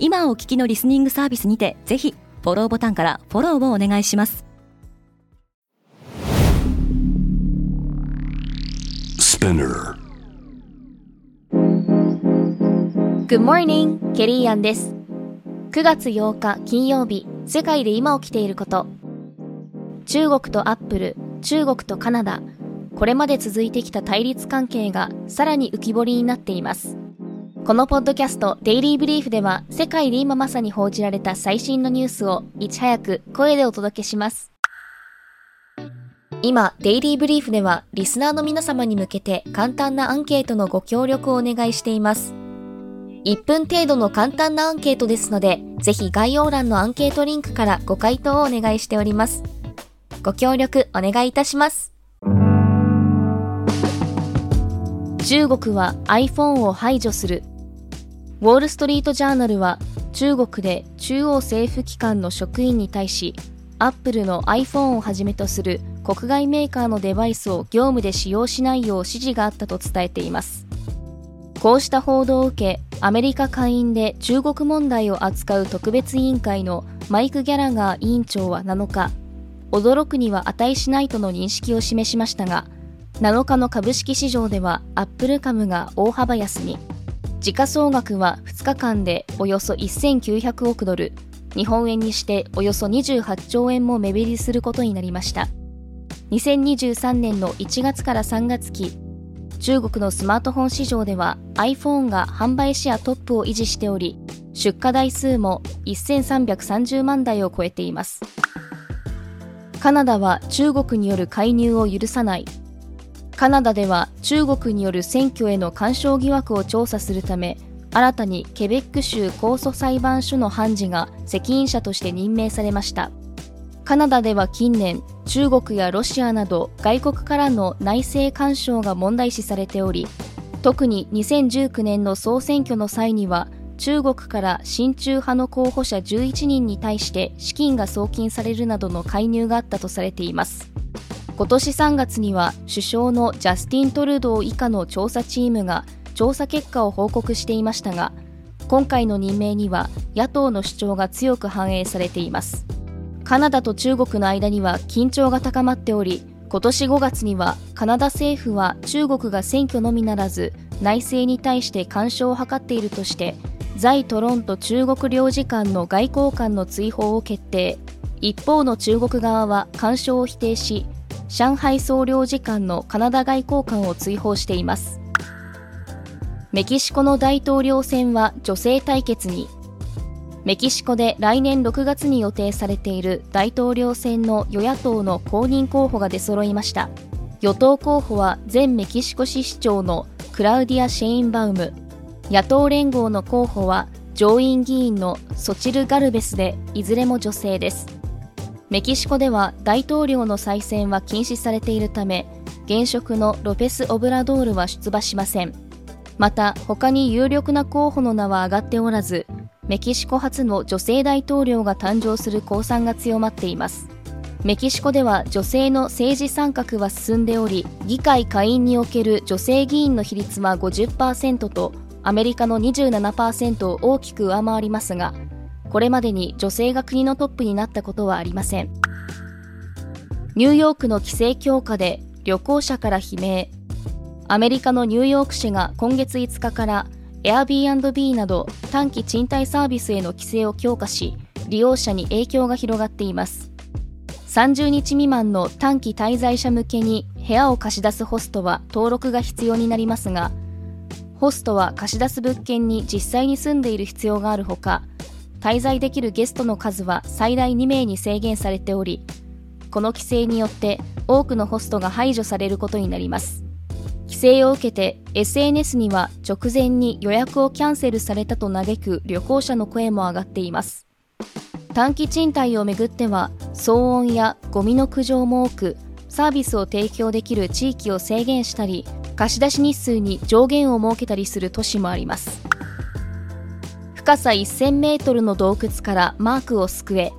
今お聞きのリスニングサービスにてぜひフォローボタンからフォローをお願いします。Good morning, ケリーアンです。9月8日金曜日世界で今起きていること。中国とアップル中国とカナダこれまで続いてきた対立関係がさらに浮き彫りになっていますこのポッドキャストデイリーブリーフでは世界で今まさに報じられた最新のニュースをいち早く声でお届けします今、デイリーブリーフではリスナーの皆様に向けて簡単なアンケートのご協力をお願いしています。1分程度の簡単なアンケートですので、ぜひ概要欄のアンケートリンクからご回答をお願いしております。ご協力お願いいたします。中国は iPhone を排除する。ウォールストリートジャーナルは中国で中央政府機関の職員に対し、アップルの iPhone をはじめとする国外メーカーのデバイスを業務で使用しないよう指示があったと伝えています。こうした報道を受け、アメリカ下院で中国問題を扱う特別委員会のマイク・ギャラガー委員長は7日、驚くには値しないとの認識を示しましたが、7日の株式市場ではアップル株が大幅安に、時価総額は2日間でおよそ1900億ドル、日本円にしておよそ28兆円も目減りすることになりました。2023年の1月から3月期、中国のスマートフォン市場では iPhone が販売シェアトップを維持しており、出荷台数も1330万台を超えています。カナダは中国による介入を許さないカナダでは中国による選挙への干渉疑惑を調査するため新たにケベック州控訴裁判所の判事が責任者として任命されました。カナダでは近年中国やロシアなど外国からの内政干渉が問題視されており特に2019年の総選挙の際には中国から親中派の候補者11人に対して資金が送金されるなどの介入があったとされています。今年3月には首相のジャスティン・トルドー以下の調査チームが調査結果を報告していましたが今回の任命には野党の主張が強く反映されています。カナダと中国の間には緊張が高まっており今年5月にはカナダ政府は中国が選挙のみならず内政に対して干渉を図っているとして在トロント中国領事館の外交官の追放を決定。一方の中国側は干渉を否定し上海総領事館のカナダ外交官を追放しています。メキシコの大統領選は女性対決に。メキシコで来年6月に予定されている大統領選の与野党の公認候補が出揃いました。与党候補は前メキシコ市市長のクラウディア・シェインバウム。野党連合の候補は上院議員のソチル・ガルベスでいずれも女性です。メキシコでは大統領の再選は禁止されているため現職のロペス・オブラドールは出馬しません。また他に有力な候補の名は挙がっておらずメキシコ初の女性大統領が誕生する公算が強まっています。メキシコでは女性の政治参画は進んでおり議会下院における女性議員の比率は50%とアメリカの27%を大きく上回りますが、これまでに女性が国のトップになったことはありません。ニューヨークの規制強化で旅行者から悲鳴。アメリカのニューヨーク市が今月5日から Airbnb など短期賃貸サービスへの規制を強化し、利用者に影響が広がっています。30日未満の短期滞在者向けに部屋を貸し出すホストは登録が必要になりますが、ホストは貸し出す物件に実際に住んでいる必要があるほか、滞在できるゲストの数は最大2名に制限されており、この規制によって多くのホストが排除されることになります。規制を受けて SNS には直前に予約をキャンセルされたと嘆く旅行者の声も上がっています。短期賃貸をめぐっては騒音やゴミの苦情も多くサービスを提供できる地域を制限したり貸し出し日数に上限を設けたりする都市もあります深さ1000メートルの洞窟からマークを救え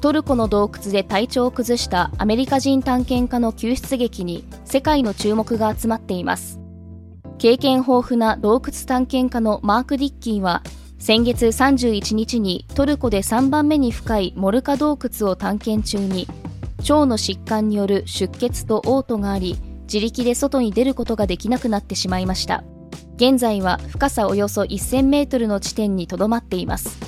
トルコの洞窟で体調を崩したアメリカ人探検家の救出劇に世界の注目が集まっています。経験豊富な洞窟探検家のマーク・ディッキーは先月31日にトルコで3番目に深いモルカ洞窟を探検中に腸の疾患による出血と嘔吐があり自力で外に出ることができなくなってしまいました。現在は深さおよそ1000メートルの地点にとどまっています。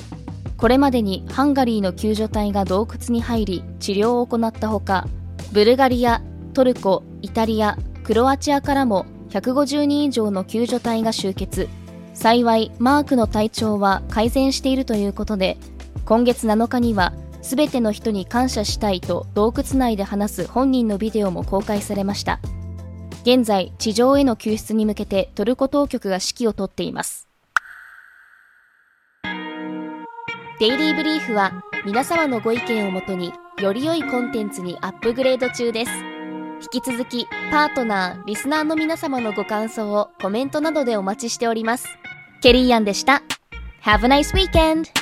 これまでにハンガリーの救助隊が洞窟に入り治療を行ったほかブルガリアトルコイタリアクロアチアからも150人以上の救助隊が集結。幸いマークの体調は改善しているということで今月7日には全ての人に感謝したいと洞窟内で話す本人のビデオも公開されました。現在地上への救出に向けてトルコ当局が指揮を執っています。デイリーブリーフは皆様のご意見をもとにより良いコンテンツにアップグレード中です。引き続きパートナーリスナーの皆様のご感想をコメントなどでお待ちしております。ケリーアンでした。Have a nice weekend!